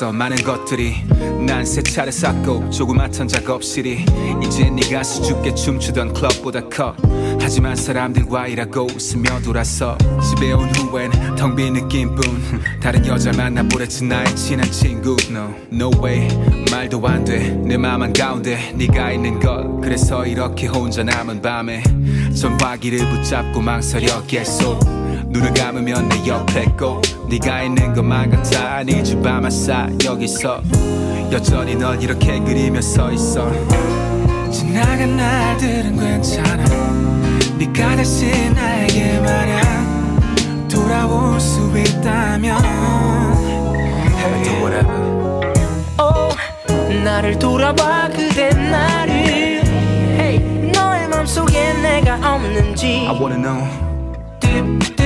있어. 많은 것들이 난 새 차를 샀고 조그맣던 작업실이 이제 네가 수줍게 춤추던 클럽보다 커 하지만 사람들과 일하고 스며돌아서 집에 온 후엔 텅 빈 느낌뿐. 다른 여자 만나보랬지 나의 친한 친구. No, no way. 말도 안돼내 마음 한 가운데 네가 있는 것. 그래서 이렇게 혼자 남은 밤에 전화기를 붙잡고 망설였겠소. 눈을 감으면 내 옆에 꼭 네가 있는 것만 같아. 네 주밤아싸 여기서 여전히 넌 이렇게 그리며 서 있어. 지나간 날들은 괜찮아. 네가 다시 나에게 말야 돌아올 수 있다면. Have to whatever. Oh, 나를 돌아봐 그대 나를. Hey, 너의 맘속에 내가 없는지. I wanna know.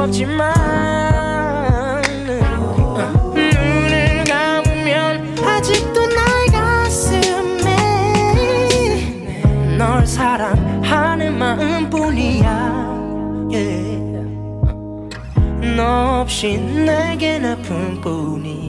없지만 눈을 감으면 아직도 나의 가슴에 널 사랑하는 마음뿐이야 yeah. 너 없이 내겐 아픔뿐이야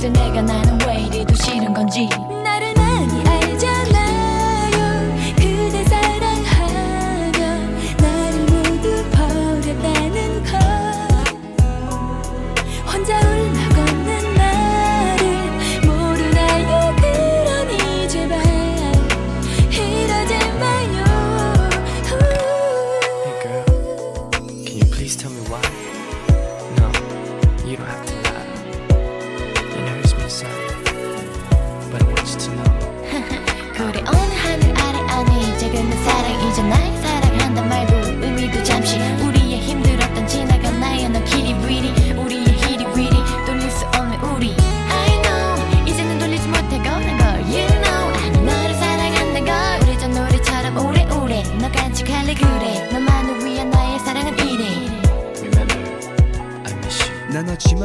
글쎄 내가 나는 왜 이리도 싫은 건지.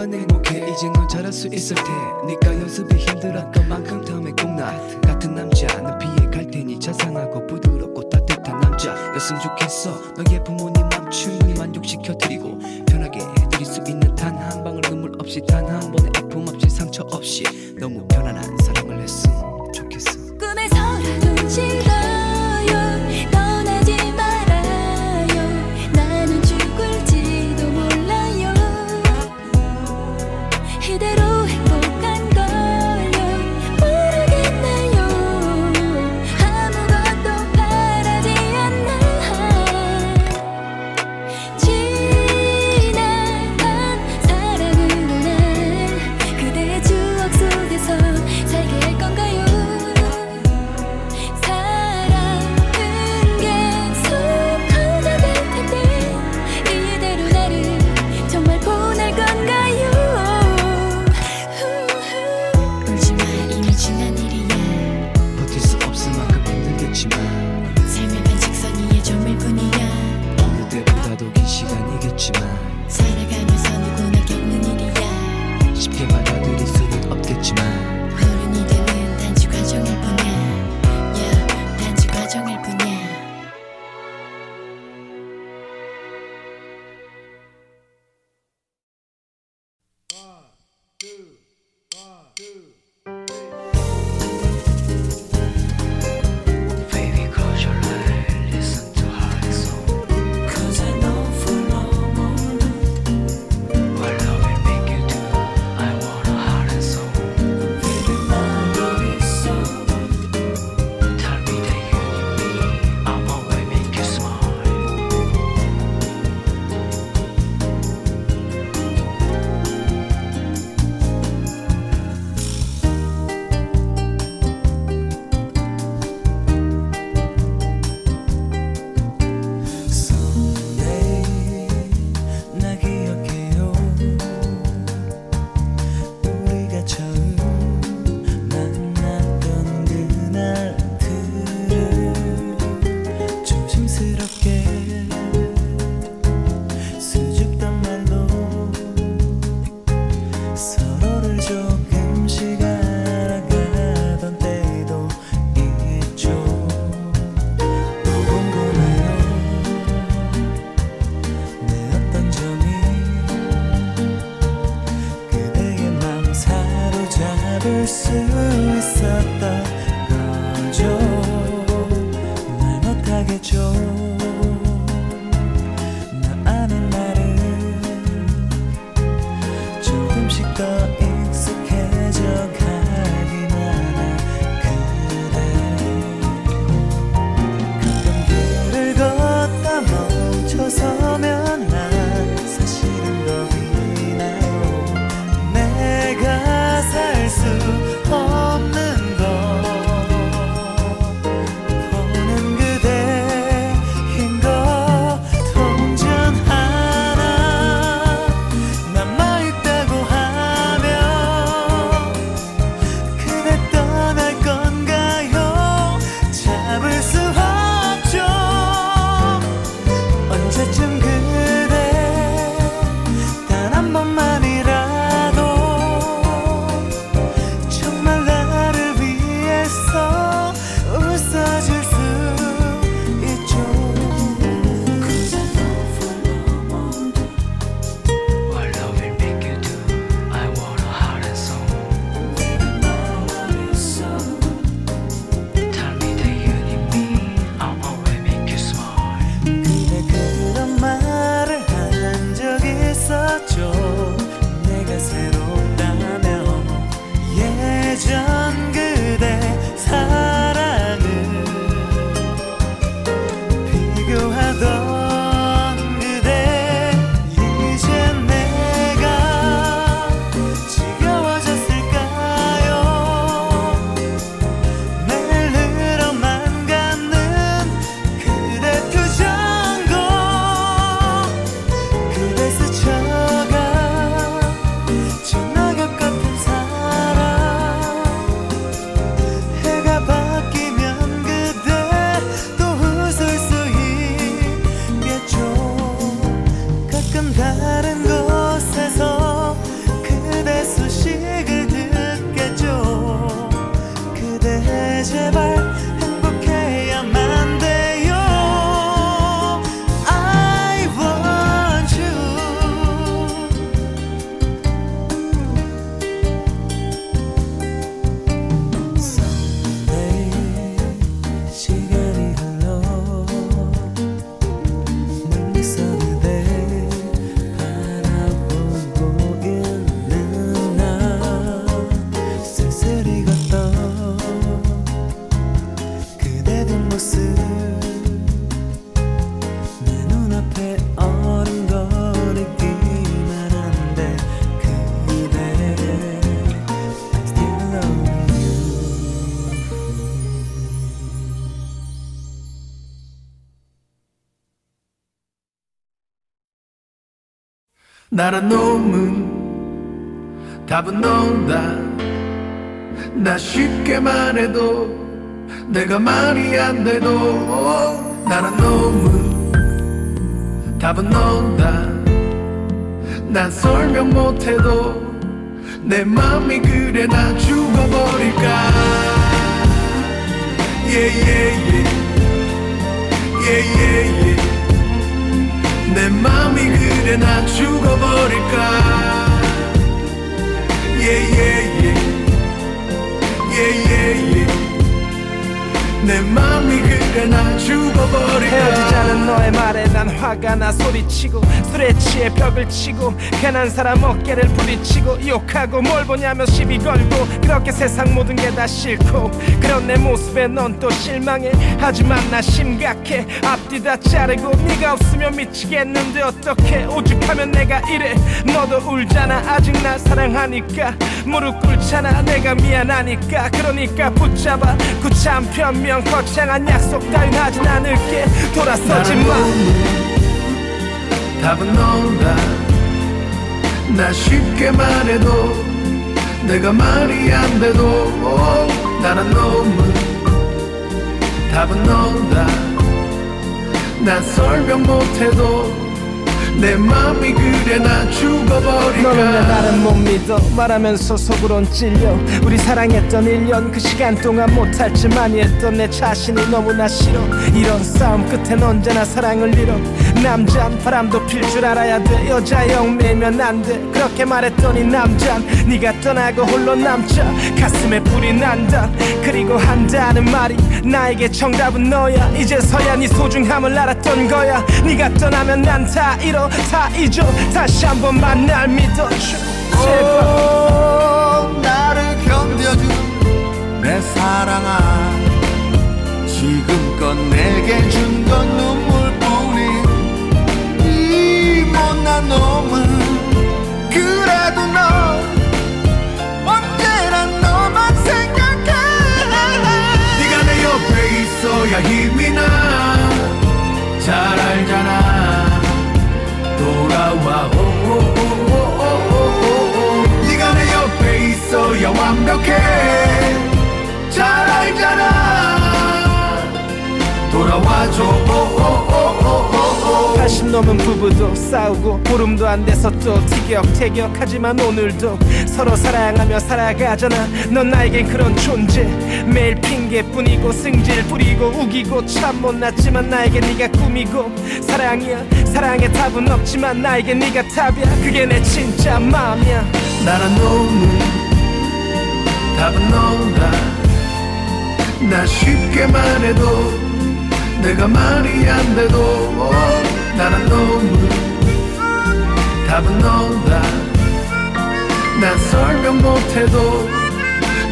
넌 행복해 이젠 넌 잘할 수 있을 테니까 연습이 힘들었던 만큼 다음에 꼭나 같은 남자. 는 피해갈 테니 자상하고 부드럽고 따뜻한 남자였으면 좋겠어. 너의 부모님 남충분히 만족시켜드리고 편하게 해드릴 수 있는 단 한 방울 눈물 없이 단 한 번의 아픔 없이 상처 없이 나란 놈은 답은 너다. 나 쉽게만 해도 내가 말이 안 돼도 나란 놈은 답은 너다. 난 설명 못해도 내 맘이 그래 나 죽어버릴까? 예예예 예예예 내 맘이 그래 나 죽어버릴까? 예예예 예예예 내 맘이 그래 나 죽어버릴까? 헤어지자는 너의 말에 난 화가 나 소리치고 술에 취해 벽을 치고 괜한 사람 어깨를 부딪히고 욕하고 뭘 보냐며 시비 걸고 그렇게 세상 모든 게 다 싫고 그런 내 모습에 넌 또 실망해. 하지만 나 심각해. 앞뒤 다 자르고 네가 없으면 미치겠는데 어떡해. 오죽하면 내가 이래. 너도 울잖아. 아직 날 사랑하니까. 무릎 꿇잖아. 내가 미안하니까. 그러니까 붙잡아. 구차한 변명 거창한 약속 따윈 하진 않을게. 돌아서지 마. 답은 너다 나 쉽게 말해도 내가 말이 안 돼도 나란 놈은 답은 너다 난 설명 못해도 내 맘이 그래 나 죽어버릴까? 너는 왜 나를 못 믿어. 말하면서 속으론 찔려. 우리 사랑했던 1년 그 시간 동안 못할 줄 많이 했던 내 자신이 너무나 싫어. 이런 싸움 끝엔 언제나 사랑을 잃어. 남잔 바람도 필 줄 알아야 돼. 여자 영 밀면 안돼. 그렇게 말했더니 남잔 네가 떠나고 홀로 남자. 가슴에 불이 난다. 그리고 한다는 말이 나에게 정답은 너야. 이제서야 네 소중함을 알았던 거야. 네가 떠나면 난 다 잃어 다 잊어. 다시 한 번 만 날 믿어줘 제발 나를 견뎌준 내 사랑아. 지금껏 내게 준 건 눈물뿐인 이 못난 놈은 그래도 너 있어야 힘이 나잘 알잖아. 돌아와. 오오오오오오오. 네가 내 옆에 있어야 완벽해. 잘 알잖아 돌아와줘. 오오오오오오 80 넘은 부부도 싸우고 보름도 안 돼서 또 티격태격 하지만 오늘도 서로 사랑하며 살아가잖아. 넌 나에겐 그런 존재. 매일 핑계뿐이고 승질 부리고 우기고 참 못났지만 나에겐 네가 꿈이고 사랑이야. 사랑에 답은 없지만 나에겐 네가 답이야. 그게 내 진짜 마음이야. 나란 놈은 답은 너다 나 쉽게 말해도 내가 말이 안 돼도 어, 나란 놈은 답은 너다. 난 설명 못해도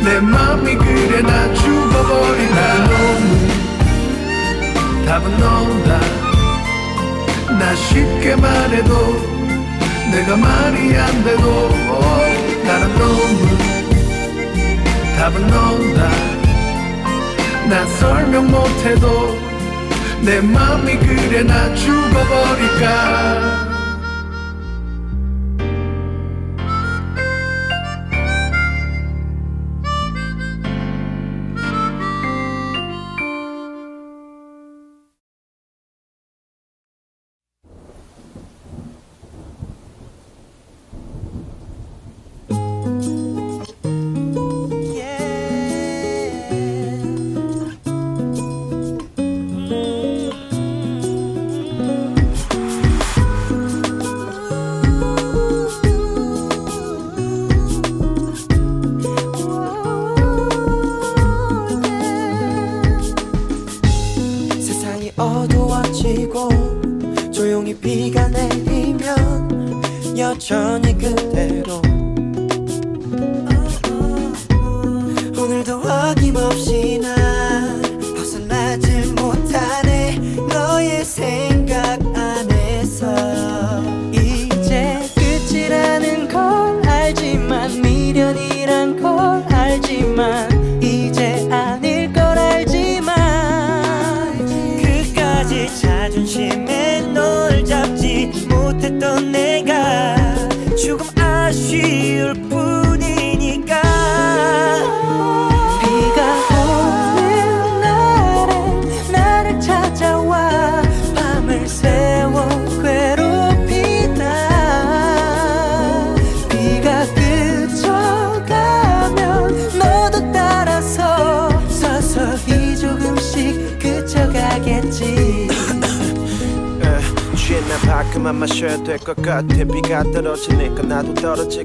내 맘이 그래 나 죽어버린 나란 놈은 답은 너다. 나 쉽게 말해도 내가 말이 안 돼도 어, 나란 놈은 답은 너다. 난 설명 못해도 내 맘이 그래 나 죽어버릴까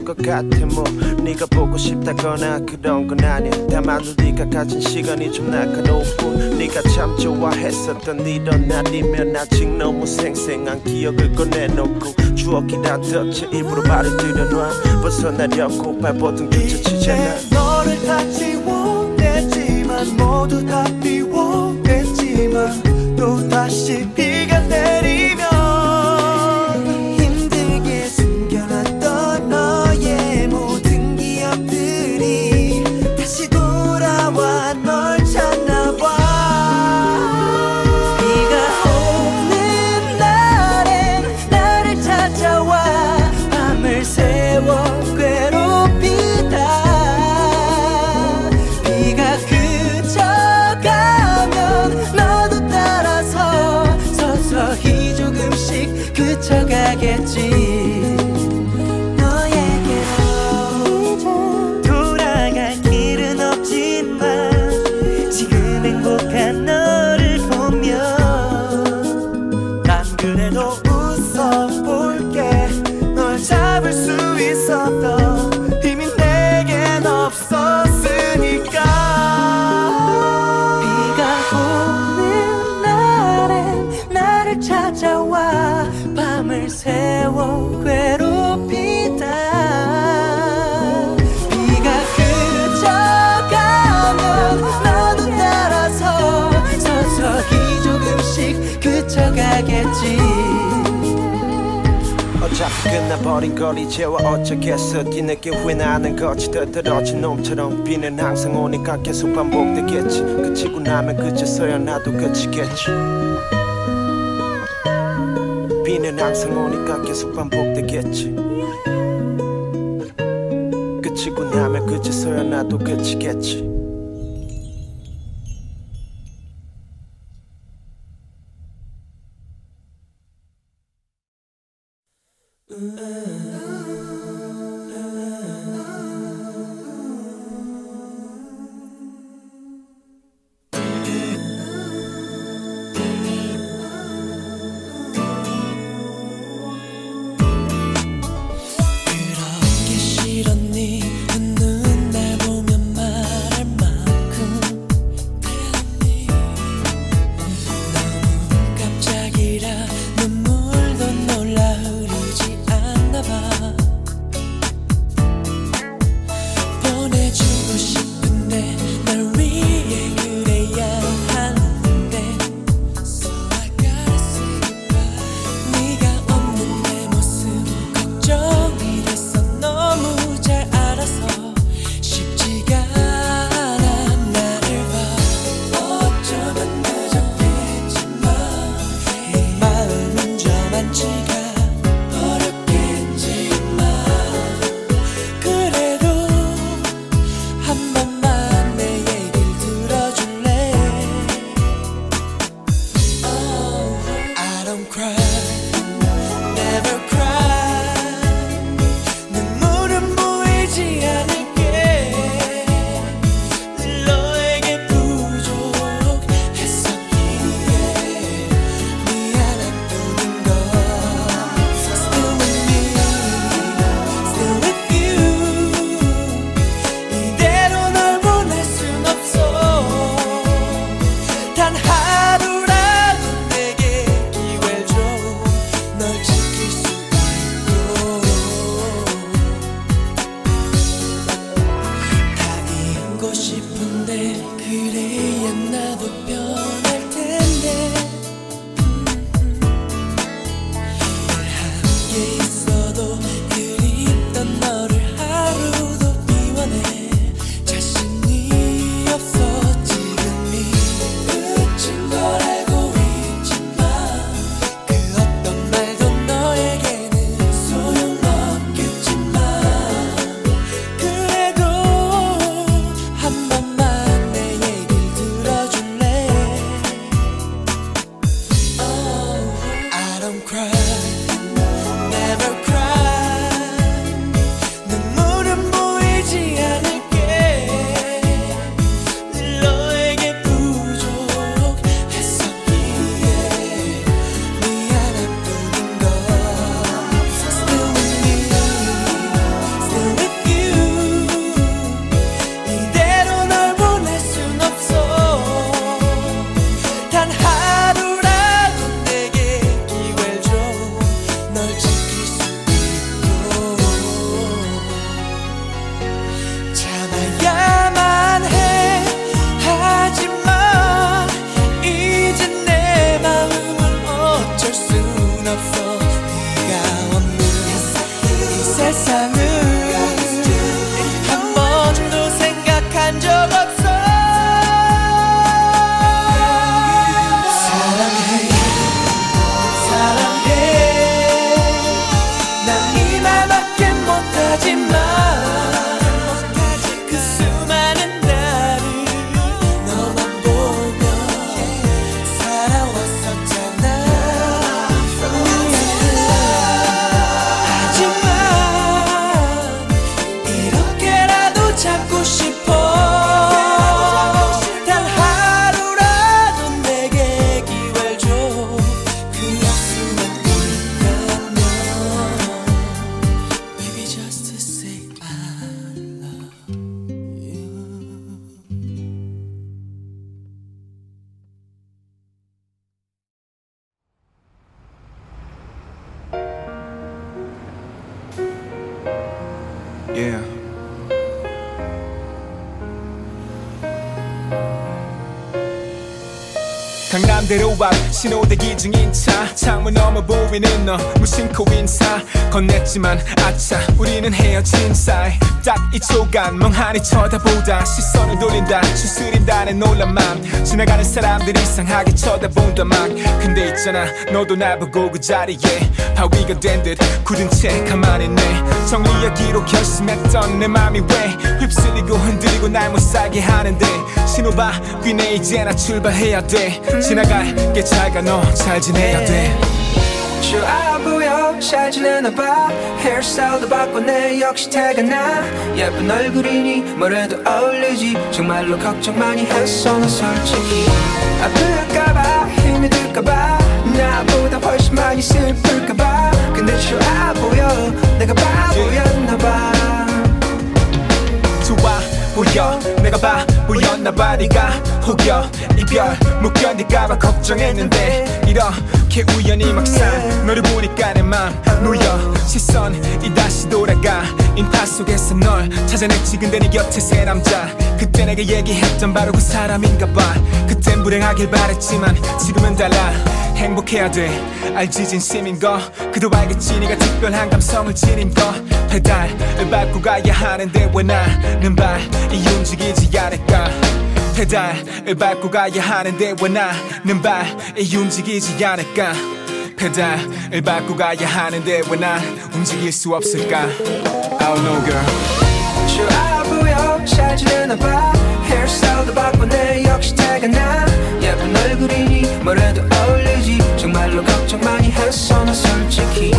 것 같아 뭐. 네가 보고 싶다거나 그런 건 아니야. 다만 네가 가진 시간이 좀 날카로운 뿐 네가 참 좋아했었던 이런 날이면 아직 너무 생생한 기억을 꺼내놓고 추억이란 덫에 일부러 발을 들여놔 벗어나려고 발버둥 뒤쳐치잖아. 이제 너를 다지 자 끝나버린 걸 이제와 어쩌겠어. 뒤늦게 후회나는 거지 떨어진 놈처럼 비는 항상 오니까 계속 반복되겠지. 그치고 나면 그제서야 나도 그치겠지. 비는 항상 오니까 계속 반복되겠지. 그치고 나면 그제서야 나도 그치겠지. 너머 보이는 너. 무심코 인사 건넸지만 아차 우리는 헤어진 사이. 딱이 초간 멍하니 쳐다보다 시선을 돌린다. 추스린다 는 놀란 맘 지나가는 사람들 이상하게 쳐다본다 막. 근데 있잖아 너도 나보고 그 자리에 바위가 된 듯 굳은 채 가만히 있네. 정리하기로 결심했던 내 맘이 왜 휩쓸리고 흔들리고 날 못 살게 하는데. 신호봐 귀네 이제 나 출발해야 돼. 지나갈게 잘가 너 잘 지내야 돼 좋아 보여 잘 지내나 봐. 헤어스타일도 바꿨네. 역시 태어나. 예쁜 얼굴이니 뭐래도 어울리지. 정말로 걱정 많이 했어 나 솔직히. 아플까봐 힘이 들까봐. 나보다 훨씬 많이 슬플까봐. 근데 좋아 보여 내가 바보였나 봐. 좋아 보여. 내가 바보였나 봐. 네가 혹여 이별 못 견딜까봐. 걱정했는데 이 렇게 우연히 막상 너를 보니까 내맘 놓여 시선이 다시 돌아가 인파 속에서 널 찾아냈지 근데 네 곁에 새 남자. 그때 내가 얘기했던 바로 그 사람인가 봐. 그땐 불행하길 바랬지만 지금은 달라. 행복해야 돼. 알지 진심인 거. 그도 알겠지 네가 특별한 감성을 지닌 거. 페달을 밟고 가야 하는데 왜 나는 발이 움직이지 않을까 페달을 밟고 가야 하는데 왜 나는 발이 움직이지 않을까? 페달을 밟고 가야 하는데 왜 난 움직일 수 없을까? I don't know girl. 좋아 보여 잘 지내나 봐. 헤어스타일도 바꿨네. 역시 태어나. 예쁜 얼굴이니 뭐래도 어울리지. 정말로 걱정 많이 했어 나 솔직히.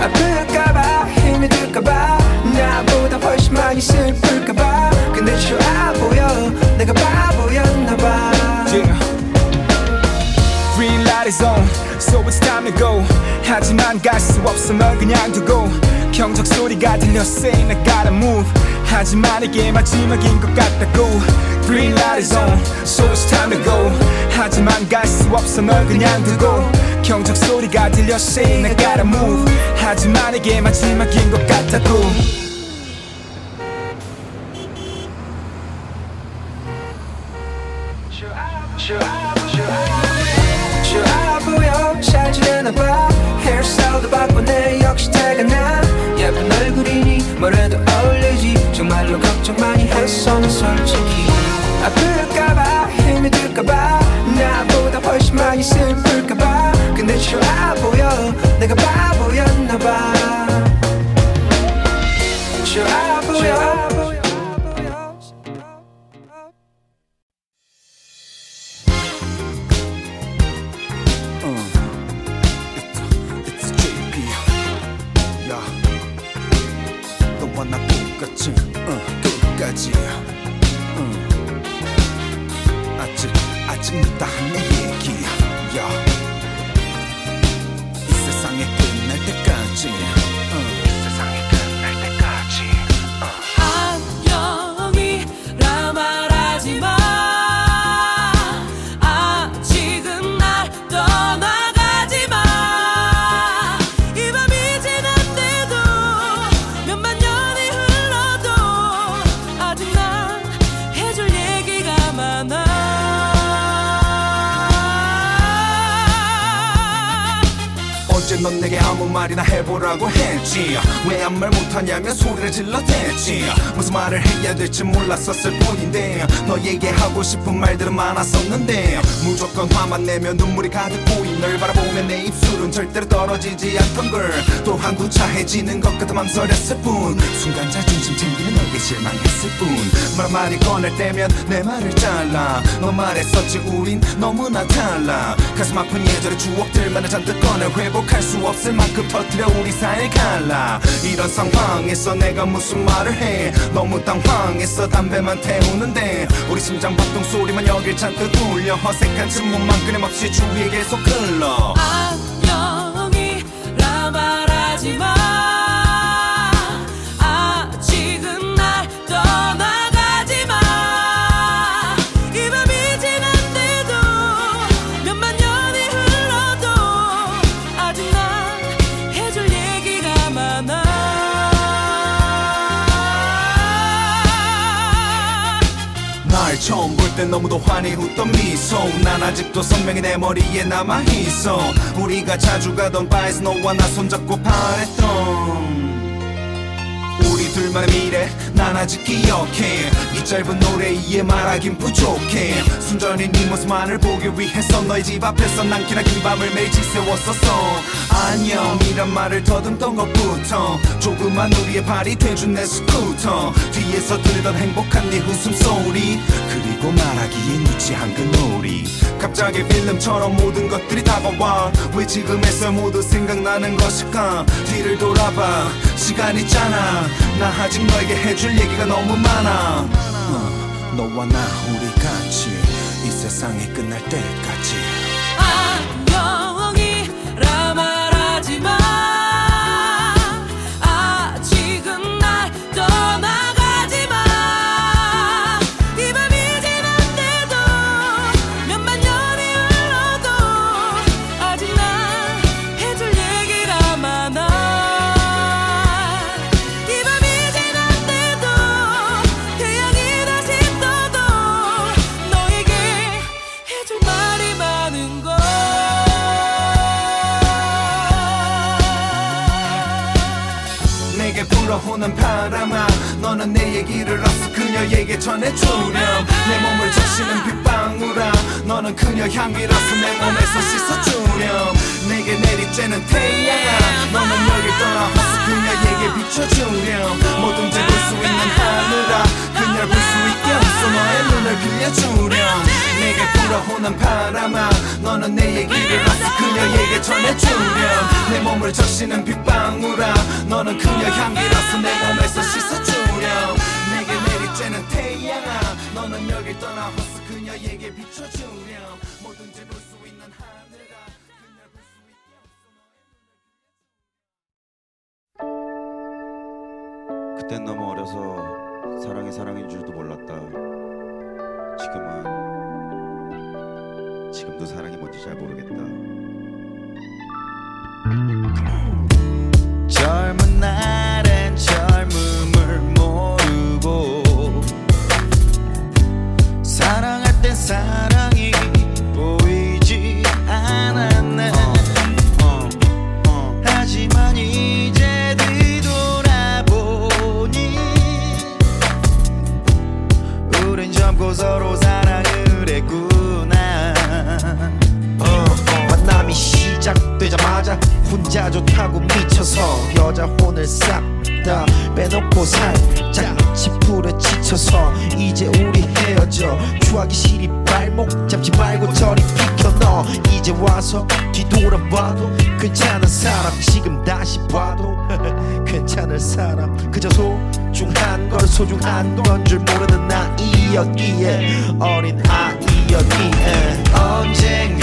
아플까봐 힘이 들까봐. 나보다 훨씬 많이 슬플까봐. 근데 좋아 On, so it's time to go. 하지만 갈 수 없어 널 그냥 두고 경적 소리가 들려 saying I gotta move. 하지만 이게 마지막인 것 같다고. Green light is on, so it's time to go. 하지만 갈 수 없어 널 그냥 두고 경적 소리가 들려 saying I gotta move. 하지만 이게 마지막인 것 같다고. 했어 나 솔직히 아플까봐 힘이 들까봐. 나보다 훨씬 많이 슬플까봐. 근데 좋아 보여 내가 바보였나봐. 좋아 보여 응, 끝까지 응. 아직 아직 묻다 한내 얘기 야. 이 세상에 끝날 때까지 해보라고 했지 왜 아무 말 못하냐며 소리를 질러댔지 무슨 말을 해야 될지 몰랐었을 뿐인데 너에게 하고 싶은 말들은 많았었는데 무조건 화만 내며 눈물이 가득 고인 널 바라보면 내 입술은 절대로 떨어지지 않던 걸또 한구차해지는 것 같아 망설였을 뿐. 순간 자존심 챙기는 내게 실망했을 뿐말 한마디 꺼낼 때면 내 말을 잘라. 너 말했었지 우린 너무나 달라. 가슴 아픈 예절의 추억들만을 잔뜩 꺼내 회복할 수 없을 만큼 터뜨려 우리 사이를 갈라. 이런 상황에서 내가 무슨 말을 해? 너무 당황해서 담배만 태우는데. 우리 심장 박동 소리만 여길 잔뜩 울려. 어색한 침묵만 끊임없이 주위에 계속 흘러. 안 너무도 환히 웃던 미소. 난 아직도 선명히 내 머리에 남아있어. 우리가 자주 가던 바에서 너와 나 손잡고 바랬던 둘만의 미래? 난 아직 기억해. 이 짧은 노래에 말하긴 부족해. 순전히 네 모습만을 보기 위해서 너희 집 앞에서 난 기나긴 밤을 매일 지새웠었어. 안녕이란 말을 더듬던 것부터 조그만 우리의 발이 돼준 내 스쿠터. 뒤에서 들리던 행복한 네 웃음소리 그리고 말하기엔 유치한 그 놀이. 갑자기 필름처럼 모든 것들이 다가와. 왜 지금에서 모두 생각나는 것일까? 뒤를 돌아봐. 시간 있잖아. 나 아직 너에게 해줄 얘기가 너무 많아. 어, 너와 나 우리 같이 이 세상이 끝날 때까지. 안 불어오는 바람아. 너는 내 얘기를 어서 그녀에게 전해주렴. 내 몸을 적시는 빗방울아. 너는 그녀 향기로서 내 몸에서 씻어주렴 내게 내리쬐는 태양아. 너는 여길 떠나 그녀에게 비춰주렴 뭐든지 볼 수 있는 하늘아. 그녀를 볼 수 있게 어서 너의 눈을 빌려주렴 내게 불어오는 바람아. 너는 내 얘기를 어서 그녀에게 전해주렴 내 몸을 적시는 빗방울아. 너는 그녀 향기로서 내 몸에서 씻어주렴 내게 내리쬐는 태양아. 너는 여길 떠나 어서 그녀에게 비춰주렴 그땐 너무 어려서 사랑이 사랑인 줄도 몰랐다. 지금은 지금도 사랑이 뭔지 잘 모르겠다. 소중한 건 줄 모르는 나이였기에 어린 아이였기에 언젠가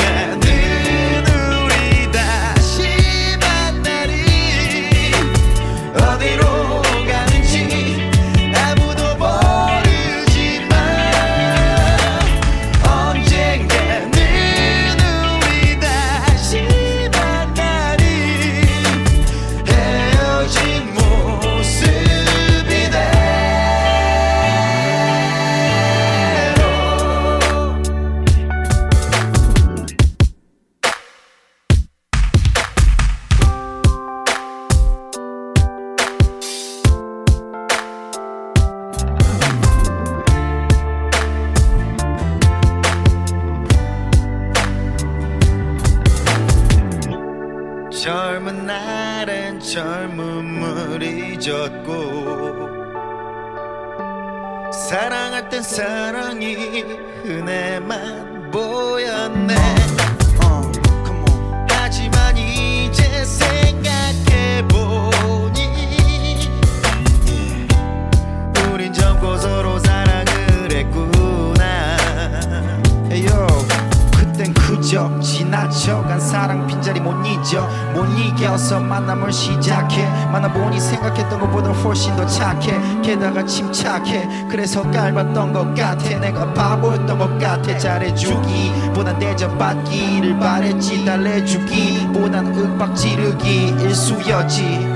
잘해주기 보단 대접받기를 바랬지. 달래주기 보단 윽박 지르기 일수였지.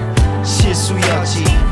실수였지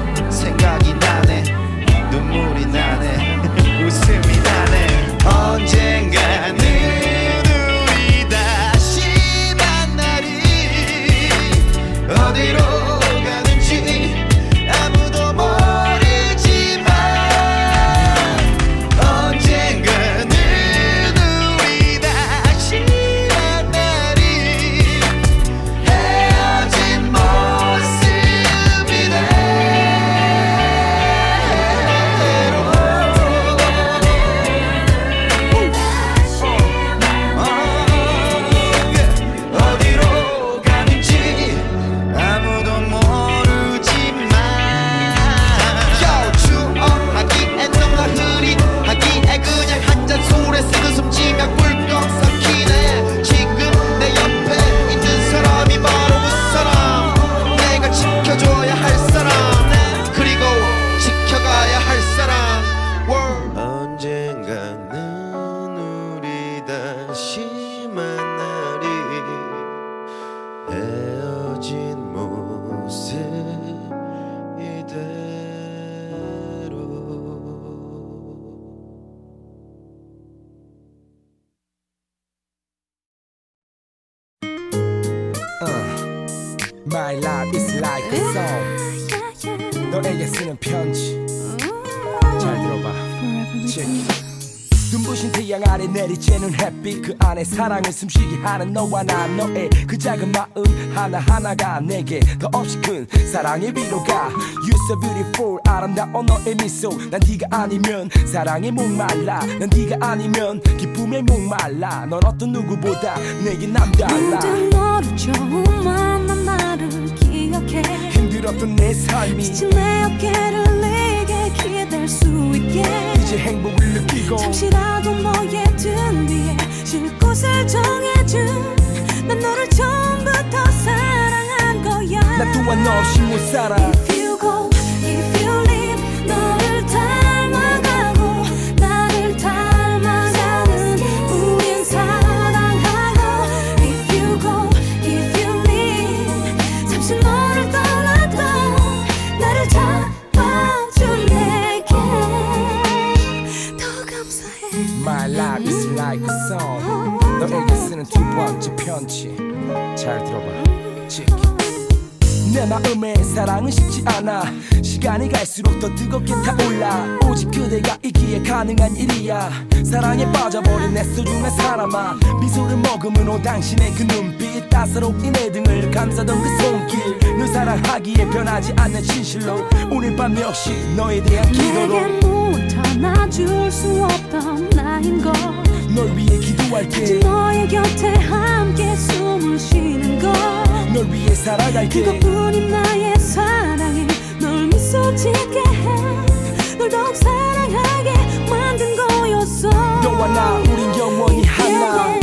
사랑을 숨쉬게 하는 너와 나 너의 그 작은 마음 하나하나가 내게 더 없이 큰 사랑의 위로가. You so beautiful 아름다운 너의 미소. 난 네가 아니면 사랑에 목말라. 난 네가 아니면 기쁨에 목말라. 넌 어떤 누구보다 내게 남달라. 모든 너를 처음 만난 나를 기억해. 힘들었던 내 삶이 지친 내 어깨를 내게 기댈 수 있게 이제 행복을 느끼고 잠시라도 너의 등 위에 쉴 곳을 정해준 난 너를 처음부터 사랑한 거야. 나 또한 너 없이 못 살아 두 번째 편지. 잘 들어봐. check. 내 마음에 사랑은 쉽지 않아. 시간이 갈수록 더 뜨겁게 타올라. 오직 그대가 있기에 가능한 일이야. 사랑에 빠져버린 내 소중한 사람아. 미소를 머금은 당신의 그 눈빛 따사롭게 내 등을 감싸던 그 손길. 늘 사랑하기에 변하지 않는 진실로 오늘 밤 역시 너에 대한 기도로. 내게 무엇 하나 줄수 없던 나인 걸 널 위해 기도할게. 너의 곁에 함께 숨을 쉬는 걸널 위해 살아갈게. 그것뿐인 나의 사랑이 널 미소 짓게 해널 더욱 사랑하게 만든 거였어. 너와 나 우린 영원히 하나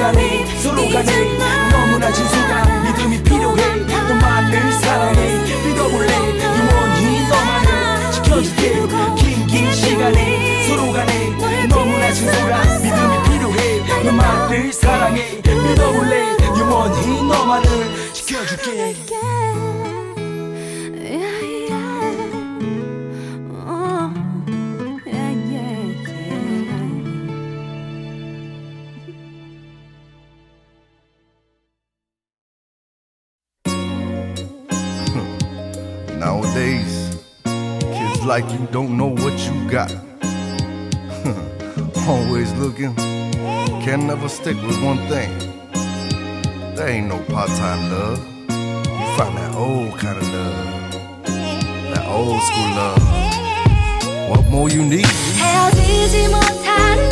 시간에 서로 간에 너무나 진솔한 믿음이 필요해. 너만을 사랑해 믿어볼래? 영원히 너만을 지켜줄게. 긴 긴 시간에 서로 간에 너무나 진솔한 믿음이 필요해. 너만을 사랑해 믿어볼래? 영원히 너만을 지켜줄게 mistaken, can never stick with one thing. There ain't no part-time love. You find that old kind of love, that old school love. What more you need? Easy, more time,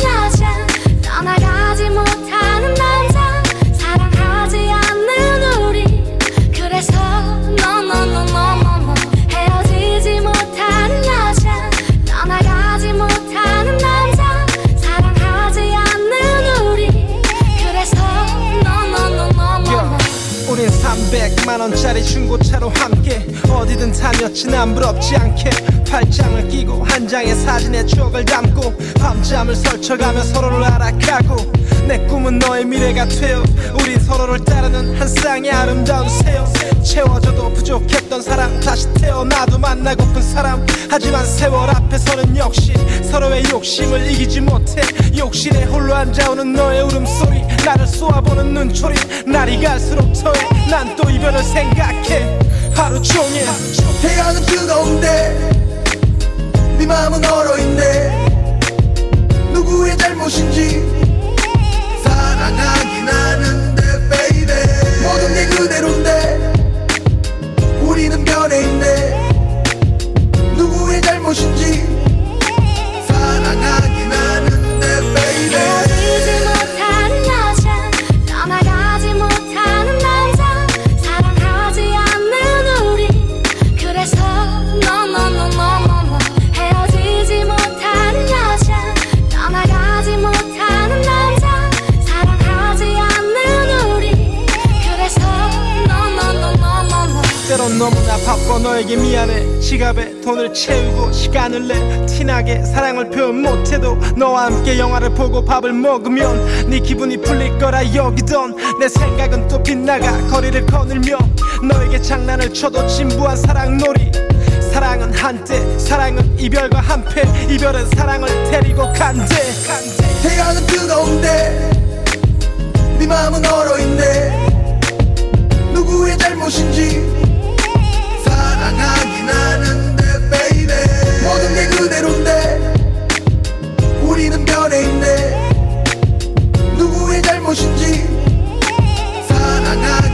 부럽지 않게 팔짱을 끼고 한 장의 사진에 추억을 담고 밤잠을 설쳐가며 서로를 알아가고 내 꿈은 너의 미래가 되어 우린 서로를 따르는 한 쌍의 아름다운 새요 채워져도 부족했던 사람 다시 태어나도 만나고픈 사람. 하지만 세월 앞에서는 역시 서로의 욕심을 이기지 못해 욕실에 홀로 앉아오는 너의 울음소리. 나를 쏘아보는 눈초리. 날이 갈수록 더해 난 또 이별을 생각해 하루 종일 태양은 뜨거운데 네 마음은 얼어있네. 누구의 잘못인지 사랑하긴 하는데 baby. 모든 게 그대로인데 우리는 변해있네. 누구의 잘못인지 사랑하긴 하는데 baby. 헤어 바빠 너에게 미안해. 지갑에 돈을 채우고 시간을 내. 티나게 사랑을 표현 못해도 너와 함께 영화를 보고 밥을 먹으면 네 기분이 풀릴 거라 여기던 내 생각은 또 빗나가 거리를 거닐며 너에게 장난을 쳐도 진부한 사랑놀이. 사랑은 한때 사랑은 이별과 한패. 이별은 사랑을 데리고 간대. 태양은 뜨거운데 네 마음은 얼어있네. 누구의 잘못인지 사랑하긴 하는데 baby. 모든 게 그대로인데 우리는 변해 있네. 누구의 잘못인지 사랑하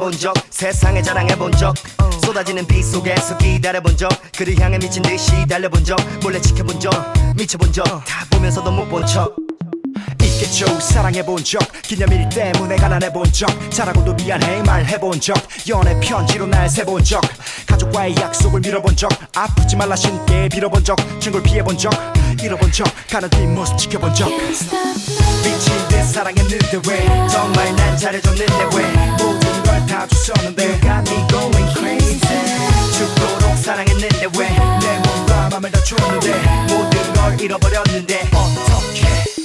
붙들고 밤새 본적 세상에 자랑해본 적 쏟아지는 비 속에서 기다려본 적 그를 향해 미친 듯이 달려본 적 몰래 지켜본 적 미쳐본 적 다 보면서도 못 본 척. 있겠죠 사랑해본 적 기념일 때문에 가난해본 적 잘하고도 미안해 말해본 적 연애 편지로 날 세본 적 가족과의 약속을 밀어본 적 아프지 말라 신께 빌어본 적 친구를 피해본 적 잃어본 적 가는 뒷모습 지켜본 적 듯 사랑했는데 왜 정말 난 잘해줬는데 왜? 모든 걸다 줬었는데 You got me going crazy. 죽도록 사랑했는데 왜? 내 몸과 맘을 다 줬는데 모든 걸 잃어버렸는데 어떻게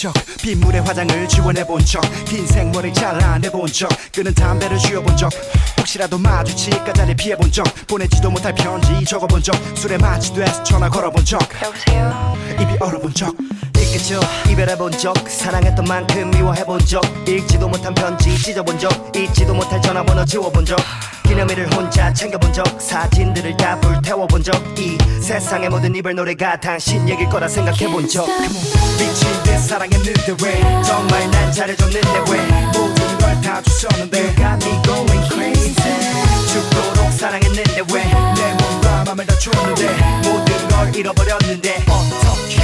적 빗물에 화장을 지원해본 적긴 생머리 잘라내본 적 끄는 담배를 쥐어본 적 혹시라도 마주칠까 자리 피해본 적 보내지도 못할 편지 적어본 적 술에 마취돼서 전화 걸어본 적 여보세요? 입이 얼어본 적 있겠죠 이별해본 적 사랑했던 만큼 미워해본 적 읽지도 못한 편지 찢어본 적 잊지도 못할 전화번호 지워본 적 기념일을 혼자 챙겨본 적 사진들을 다 불태워본 적 이 세상의 모든 이별 노래가 당신 얘길 거라 생각해본 적. 미친 듯 사랑했는데 왜? 정말 난 잘해줬는데 왜? 모든 걸다 You got me going crazy? 죽도록 사랑했는데 왜? 내 몸과 맘을 다 줬는데 모든 걸 잃어버렸는데 어떻게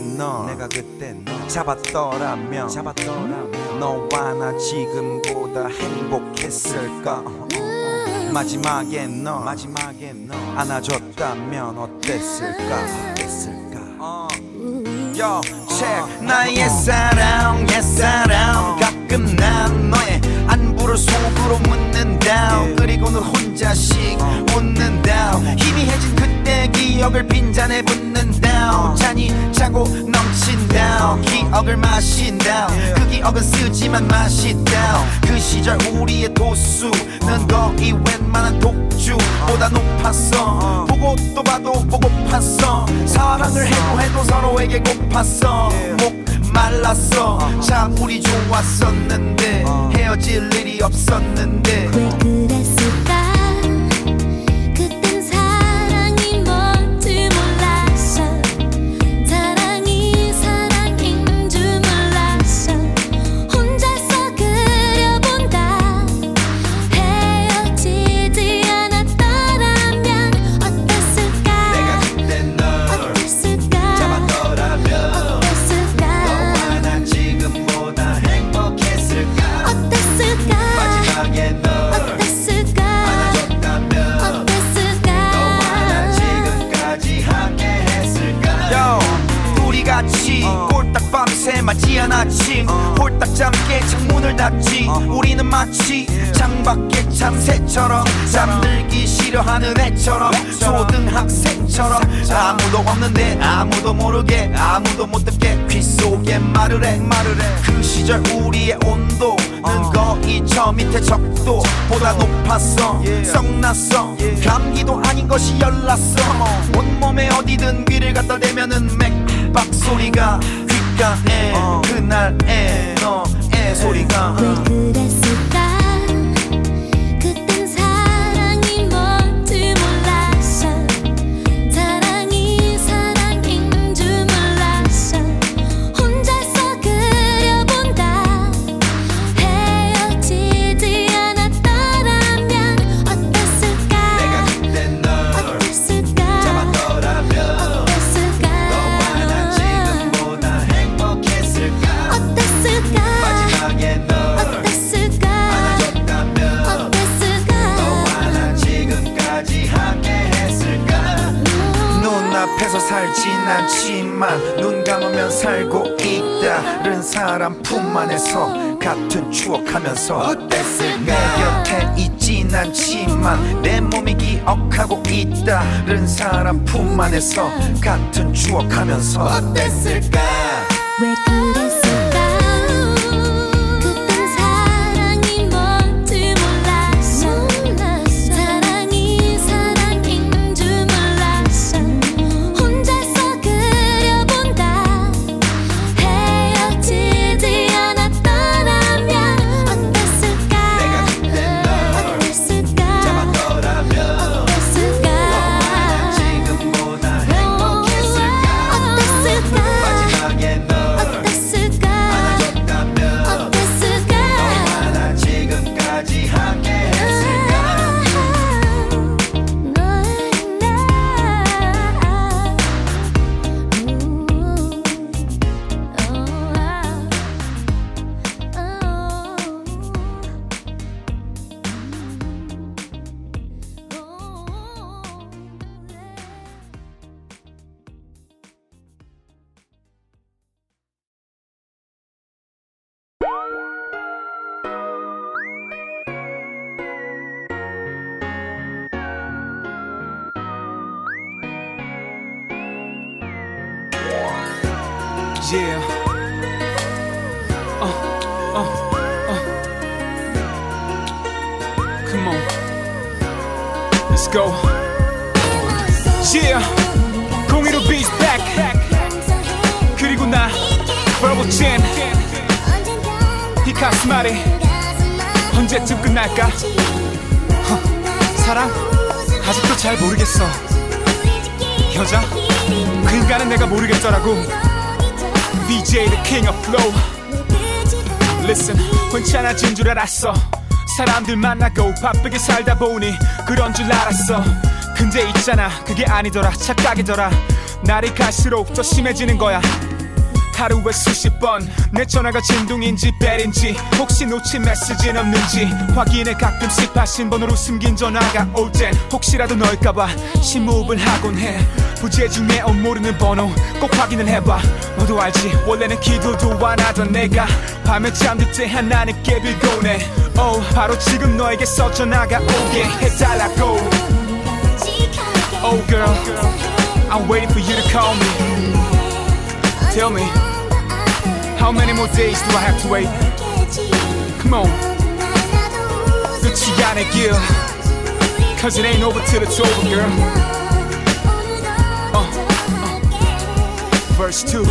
그때 너 내가 그때 너 잡았더라면 잡았더라면 너와 나 지금보다 행복했을까? 마지막에 너 마지막에 너 안아줬다면 어땠을까? 어땠을까? Yo, check. 나의 사랑 옛사랑. 가끔 난 너의 안부를 속으로 묻는다 그리고는 혼자씩 웃는다 희미해진 그때 기억을 빈잔에 붓는다 잔이 차고 넘친다 기억을 마신다 그 기억은 쓰지만 맛있다 그 시절 우리의 도수는 거의 웬만한 독주보다 높았어. 보고 또 봐도 보고팠어. 사랑을 해도 해도 서로에게 고팠어. 목 말랐어. 참 우리 좋았었는데 헤어질 일이 없었는데 맞이한 아침 홀딱 잠게 창문을 닫지. 우리는 마치 창밖의 참새처럼 잠들기 싫어하는 애처럼 초등학생처럼 아무도 없는데 아무도 모르게 아무도 못 듣게 귀 속에 말을 해. 그 시절 우리의 온도는 거의 저 밑에 적도보다 높았어. 썩났어. 감기도 아닌 것이 열났어. 온몸에 어디든 귀를 갖다 대면은 맥박 소리가 귓가에. 그날의 너의 소리가 사람 품 안에서 같은 추억하면서 어땠을까 내 곁에 있진 않지만 내 몸이 기억하고 있다 른 사람 품 안에서 같은 추억하면서 어땠을까? 왜 그랬 사람들 만나고 바쁘게 살다 보니 그런 줄 알았어. 근데 있잖아, 그게 아니더라, 착각이더라. 날이 갈수록 더 심해지는 거야. 하루에 수십 번 내 전화가 진동인지 벨인지 혹시 놓친 메시지는 없는지 확인해 가끔씩 발신번호로 숨긴 전화가 올 땐 혹시라도 넣을까봐 심호흡을 하곤 해. 부재중에 어 모르는 번호 꼭 확인을 해봐. 너도 알지? 원래는 기도도 안 하던 내가 밤에 잠들 때 하나는 깨 빌곤 해 oh, 바로 지금 너에게 서 전화가 오게. 해달라고. Oh girl I'm waiting for you to call me. Tell me How many more days do I have to wait? Come on. 끝이 아내 길. Cause it ain't over till it's over girl uh, uh. Verse 2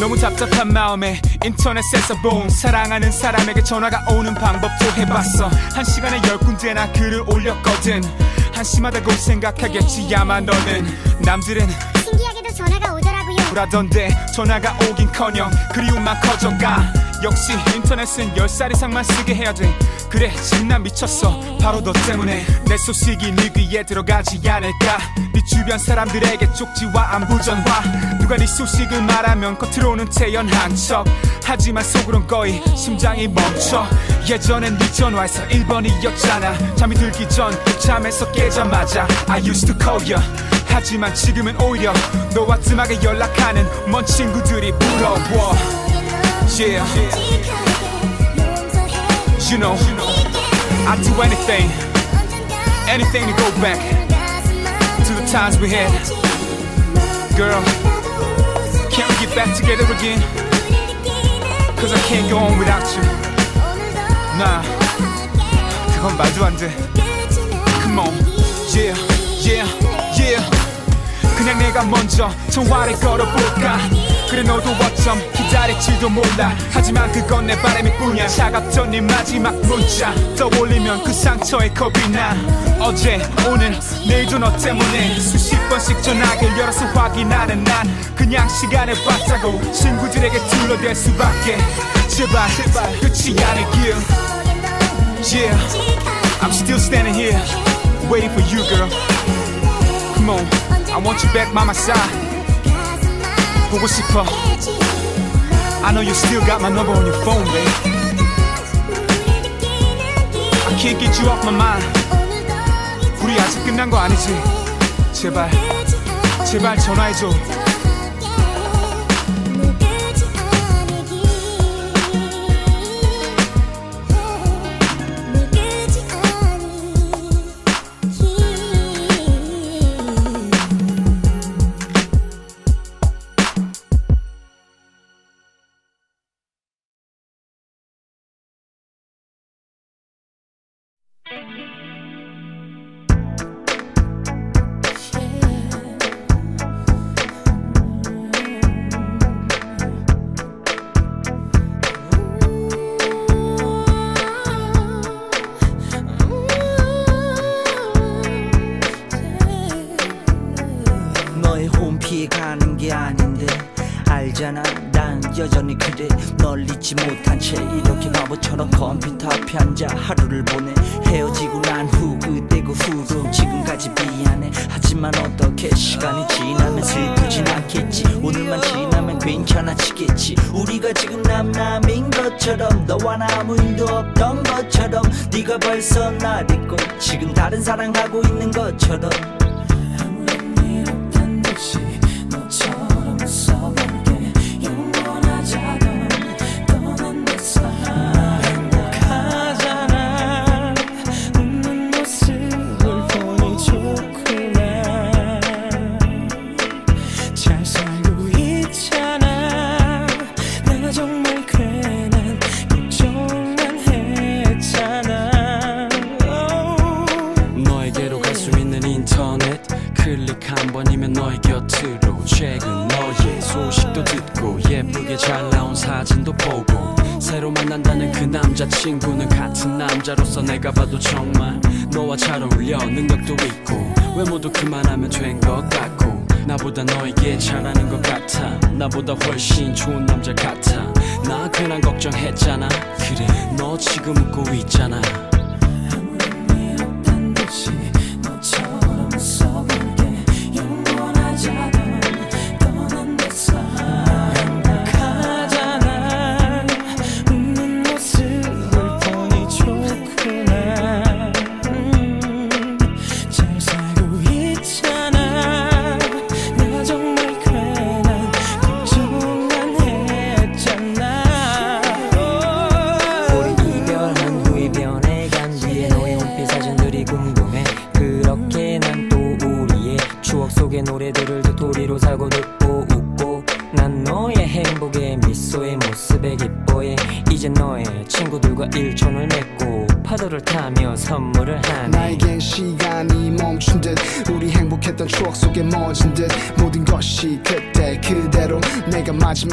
너무 답답한 마음에 인터넷에서 본 사랑하는 사람에게 전화가 오는 방법도 해봤어. 한 시간에 열 군데나 글을 올렸거든. 한심하다고 생각하겠지 아마 너는. 남들은 불하던데 전화가 오긴커녕 그리움만 커져가. 역시 인터넷은 10살 이상만 쓰게 해야 돼. 그래 지금 난 미쳤어. 바로 너 때문에 내 소식이 네 귀에 들어가지 않을까. 네 주변 사람들에게 쪽지와 안부 전화. 누가 네 소식을 말하면 겉으로는 태연한 척. 하지만 속으론 거의 심장이 멈춰. 예전엔 네 전화에서 1번이었잖아. 잠이 들기 전 잠에서 깨자마자 I used to call you 하지만 지금은 오히려 너와 뜸하게 연락하는 먼 친구들이 부러워 Yeah. You know I'd do anything Anything to go back To the times we had. Girl Can we get back together again? Cause I can't go on without you. Nah. 그건 말도 안돼. Come on. Yeah. 그냥 내가 먼저 전화를 걸어볼까? 그래 너도 어쩜 기다릴지도 몰라. 하지만 그건 내 바람일 뿐이야. 차갑던 네 마지막 문자 떠올리면 그 상처에 겁이 나. 어제 오늘 내일도 너 때문에 수십 번씩 전화기를 열어서 확인하는 난 그냥 시간을 바다고 친구들에게 둘러댈 수밖에. 제발, 제발 끝이 아니길 Yeah I'm still standing here waiting for you girl. Come on. I want you back by my side 보고 싶어 I know you still got my number on your phone babe I can't get you off my mind 우리 아직 끝난 거 아니지 제발 제발 전화해줘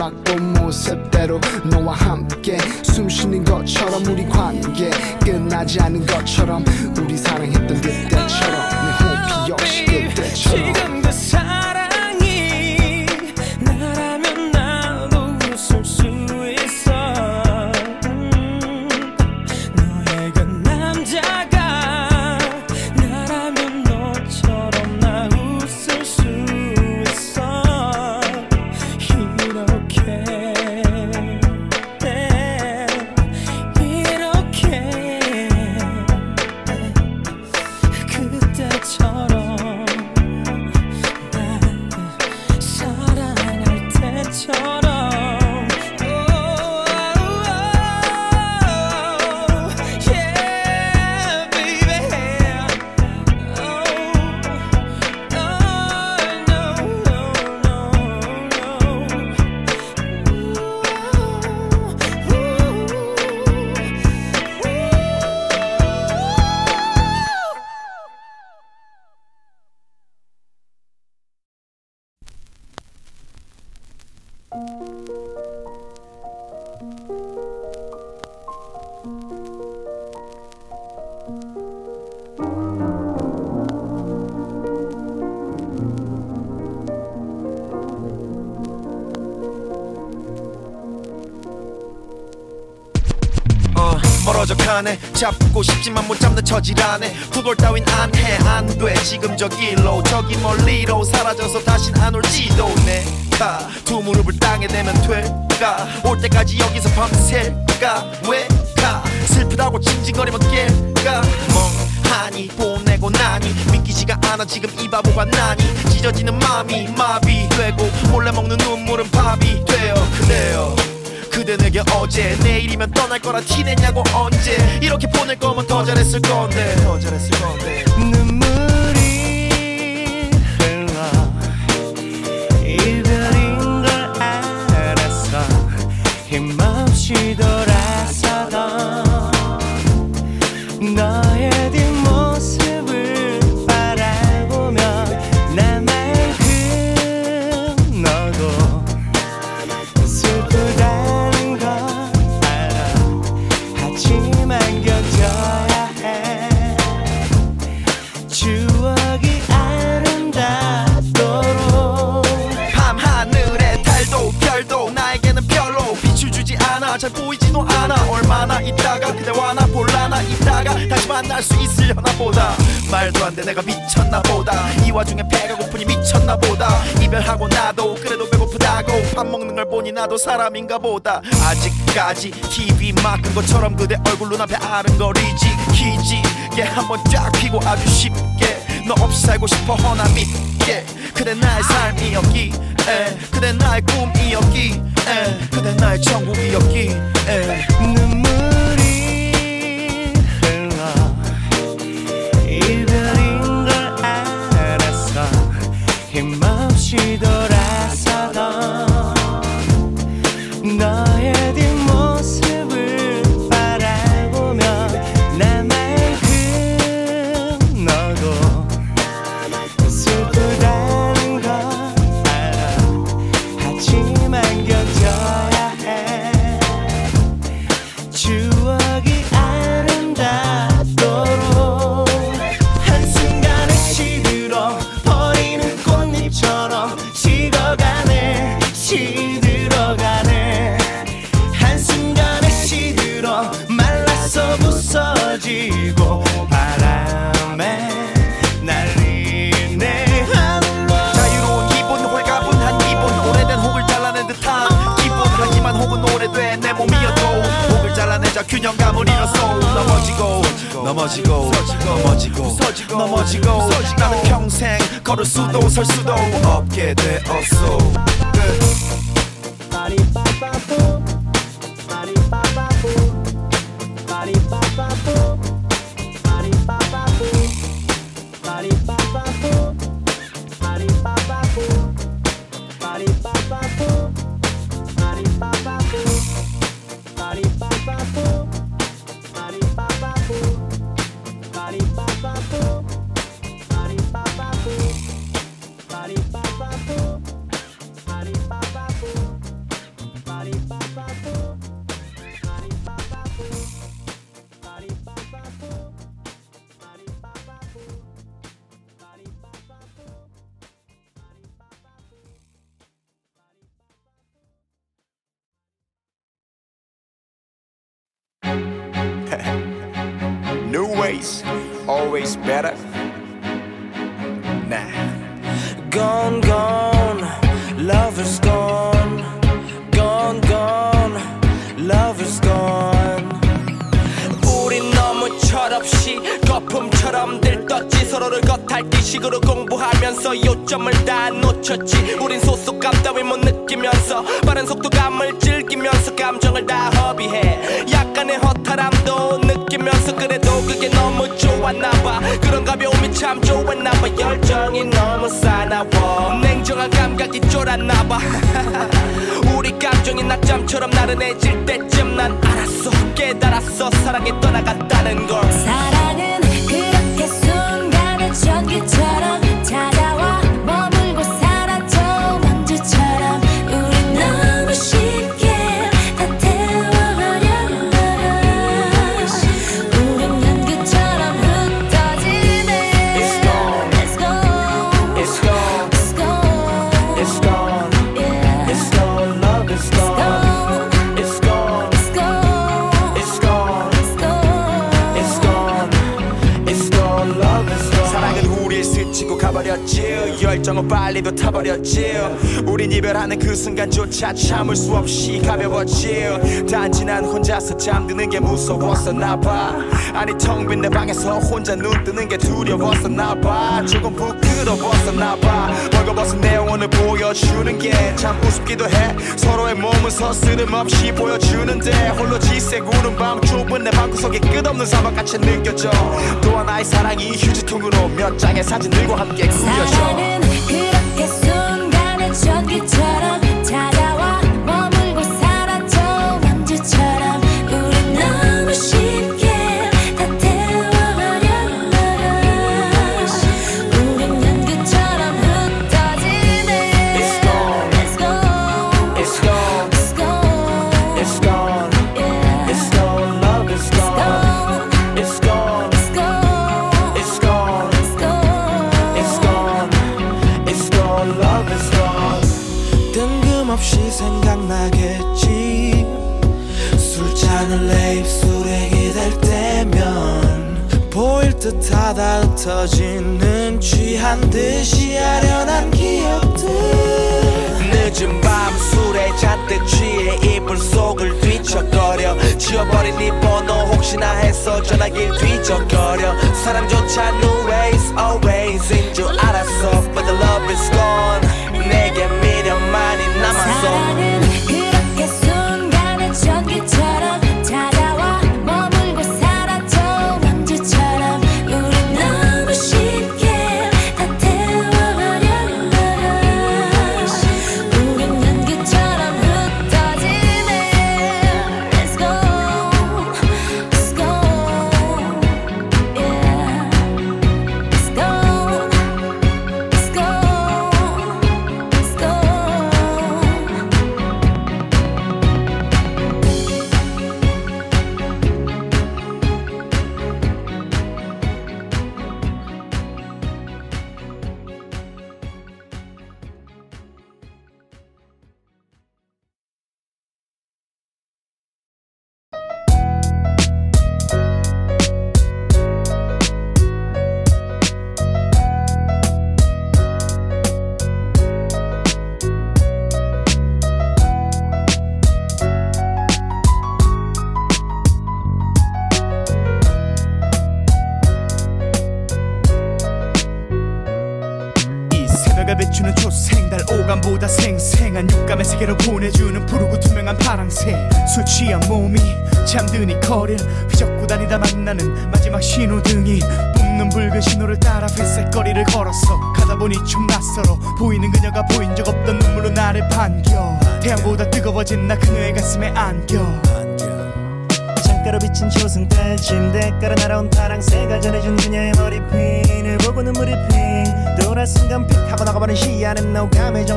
black bomb or 저 길로 저기 멀리로 사라져서 다신 안 올지도 내가. 두 무릎을 땅에 대면 될까? 올 때까지 여기서 밤샐까? 왜가? 슬프다고 징징거리면 깰까? 멍하니 보내고 나니 믿기지가 않아 지금 이 바보가 나니 찢어지는 마음이 마비되고 몰래 먹는 눈물은 밥이 되어 그래요 그대 내게 어제 내일이면 떠날 거라 티내냐고 언제? 이렇게 보낼 거면 더 잘했을 건데 더 잘했을 건데 돼 내가 미쳤나 보다. 이 와중에 배가 고프니 미쳤나 보다. 이별하고 나도 그래도 배고프다고. 밥 먹는 걸 보니 나도 사람인가 보다. 아직까지 TV 막은 것처럼 그대 얼굴 눈앞에 아른거리지. 기지개 한번 쫙 피고 아주 쉽게 너 없이 살고 싶어 허나 믿게. 그대 나의 삶이었기 에. 그대 나의 꿈이었기 에. 그대 나의 천국이었기 에. 눈물 넘어지고 넘어지고 넘어지고. 넘어지고 나는 평생 걸을 수도 설 수도 없게 되었어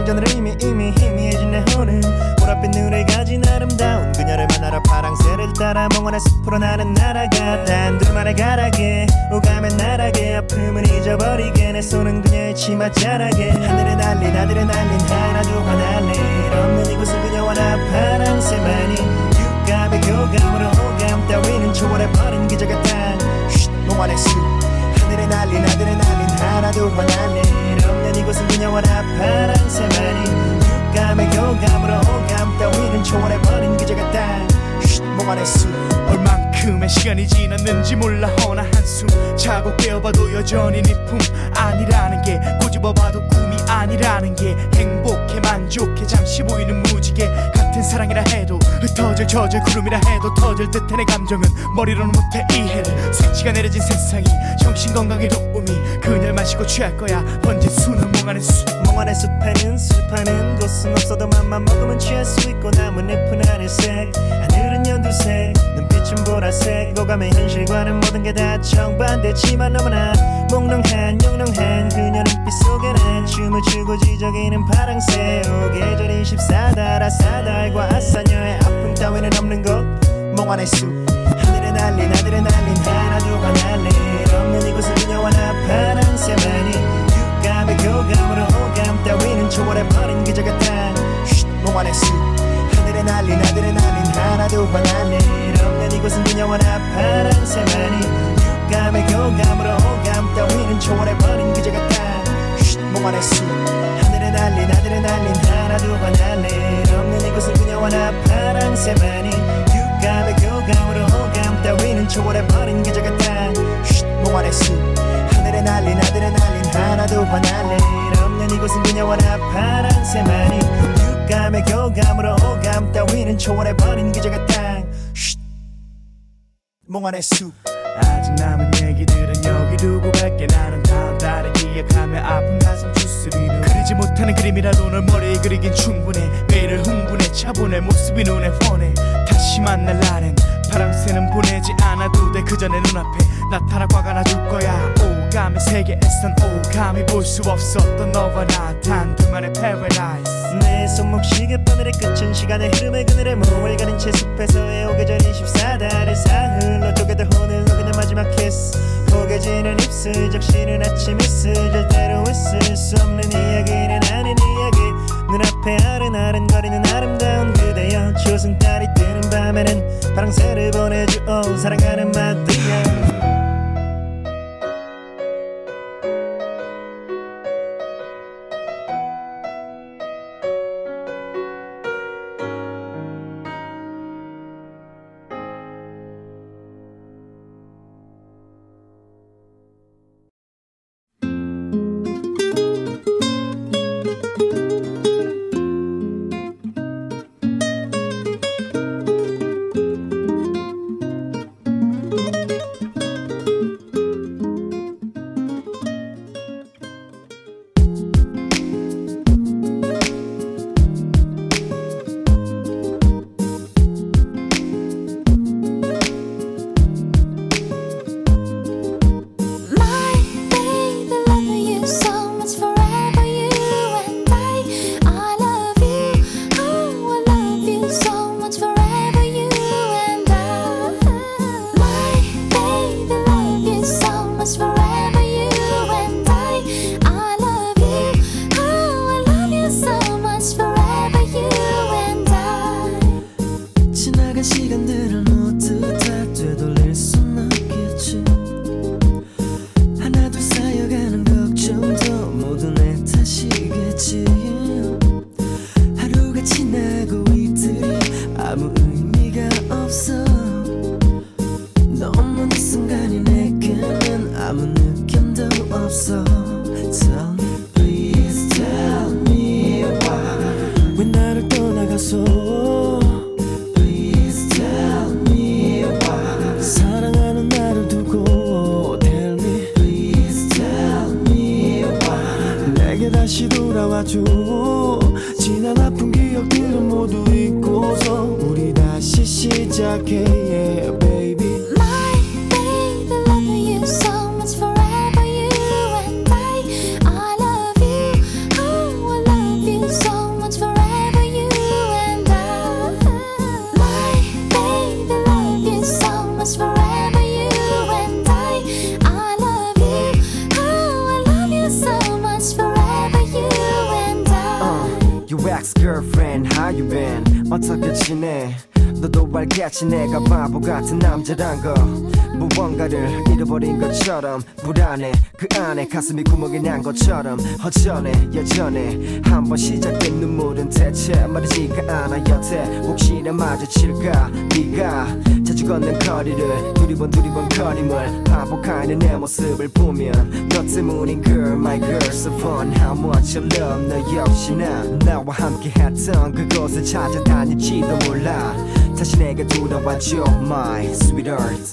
정전을 이미 이미 희미해진 내 혼은 보랏빛 눈을 가진 아름다운 그녀를 만나러 파랑새를 따라 몽환의 숲으로 나는 날아가 단 둘만의 가락에 오감의 나락에 아픔을 잊어버리게 내 손은 그녀의 치마 자락에 하늘에 날린 아드레날린 하나도 화낼 일 없는 이곳은 그녀와 나 파랑새만이 육감의 교감으로 오감 따위는 초월해버린 기적의 땅 쉿 몽환의 숲 하늘에 날린 아드레날린 하나도 화낼 일 없는 이곳은 그녀와 나 파랑새만이 육감의 교감으로 호감 따위는 초월해버린 기적 같아 쉿 몽환의 숲 얼만큼의 시간이 지났는지 몰라. 허나 한숨 자고 깨어봐도 여전히 네품 아니라는 게 꼬집어봐도 꿈이 아니라는 게 행복해 만족해. 잠시 보이는 무지개 같은 사랑이라 해도 흩어질 젖을 구름이라 해도 터질 듯한 내 감정은 머리로는 못해 이해를. 스위치가 내려진 세상이 정신건강에 도움이 그녀를 마시고 취할 거야. 번진 수는 몽환의 수 몽환의 숲에는 술파는 곳은 없어도 맘만 먹으면 취할 수 있고 남은 잎은 하늘색 하늘은 연두색 눈빛은 보라색. 오감의 현실과는 모든 게 다 정반대지만 너무나 몽롱한 영롱한 그녀 눈빛 속에는 춤을 추고 지저귀는 파랑새 오 계절이 14달 아사달과 아사녀의 아픔 따위는 없는 곳. 몽환의 숲 하늘에 날린 아드레날린 하나도 화낼 일 없는 이곳은 그녀와 나 파랑새만이. 육감의 교감으로 오감 따위는 초월해버린 기적의 땅 쉿 몽환의 숲 하늘에 날린 아드레날린 하나도 화낼 일 없는 이곳은 그녀와 나 파랑새만이 육감의 교감으로 오감 따위는 초월해버린 기적의 땅 쉿 몽환의 몽환의 숲 하늘에 날린 아드레날린 하나도 화낼 일 없는 이곳은 그녀와 나 파랑새만이. 육감의 교감으로 오감 따위는 초월해버린 기적의 땅 쉿 몽환의 숲 하늘에 날린 아들에 날린 하나도 화날래. 없는 이곳은 그녀와 나 파랑새만이. 유감의 교감으로 호감 따위는 초월해버린 그저 같아 쉿 몽환의 숲 아직 남은 얘기들은 여기 두고 갈게 나는 다음 달에 기억하며 아픈 가슴 주스리는 그리지 못하는 그림이라도 널 머리에 그리긴 충분해. 매일을 흥분해 차분해 모습이 눈에 훤해. 다시 만날 날엔 파랑새는 보내지 않아도 돼그 전에 눈앞에 나타나 화가 나줄 거야. 오감의 세계에선 오감이 볼 수 없었던 너와 나 단 둘만의 paradise. 내 손목 시계 바늘의 끝은 시간의 흐름의 그늘에 몸을 가린 채 숲에서의 오계절 24달의 사흘로 쪼개들 오늘 키스 포개지는 입술 적시는 아침 이슬. 절대로 있을 수 없는 이야기는 아닌 이야기. 눈앞에 아른아른거리는 아름다운 그대여. 초승달이 뜨는 밤에는 파랑새를 보내주오 사랑하는 마드야 I. Your ex-girlfriend how you been 어떻게 지내 너도 알겠지 내가 바보 같은 남자란 거 무언가를 잃어버린 것처럼 불안해. 그 안에 가슴이 구멍이 난 것처럼 허전해. 예전에 한 번 시작된 눈물은 대체 마르지가 않아 여태 혹시나 마주칠까? 네가 자주 걷는 거리를 두리번 두리번 거림을 반복하는 내 모습을 보면 너 때문인 girl my girl so fun how much I love 너 역시나 나와 함께 했던 그곳을 찾아다닐지도 몰라. 다시 내게 돌아와줘 my sweetheart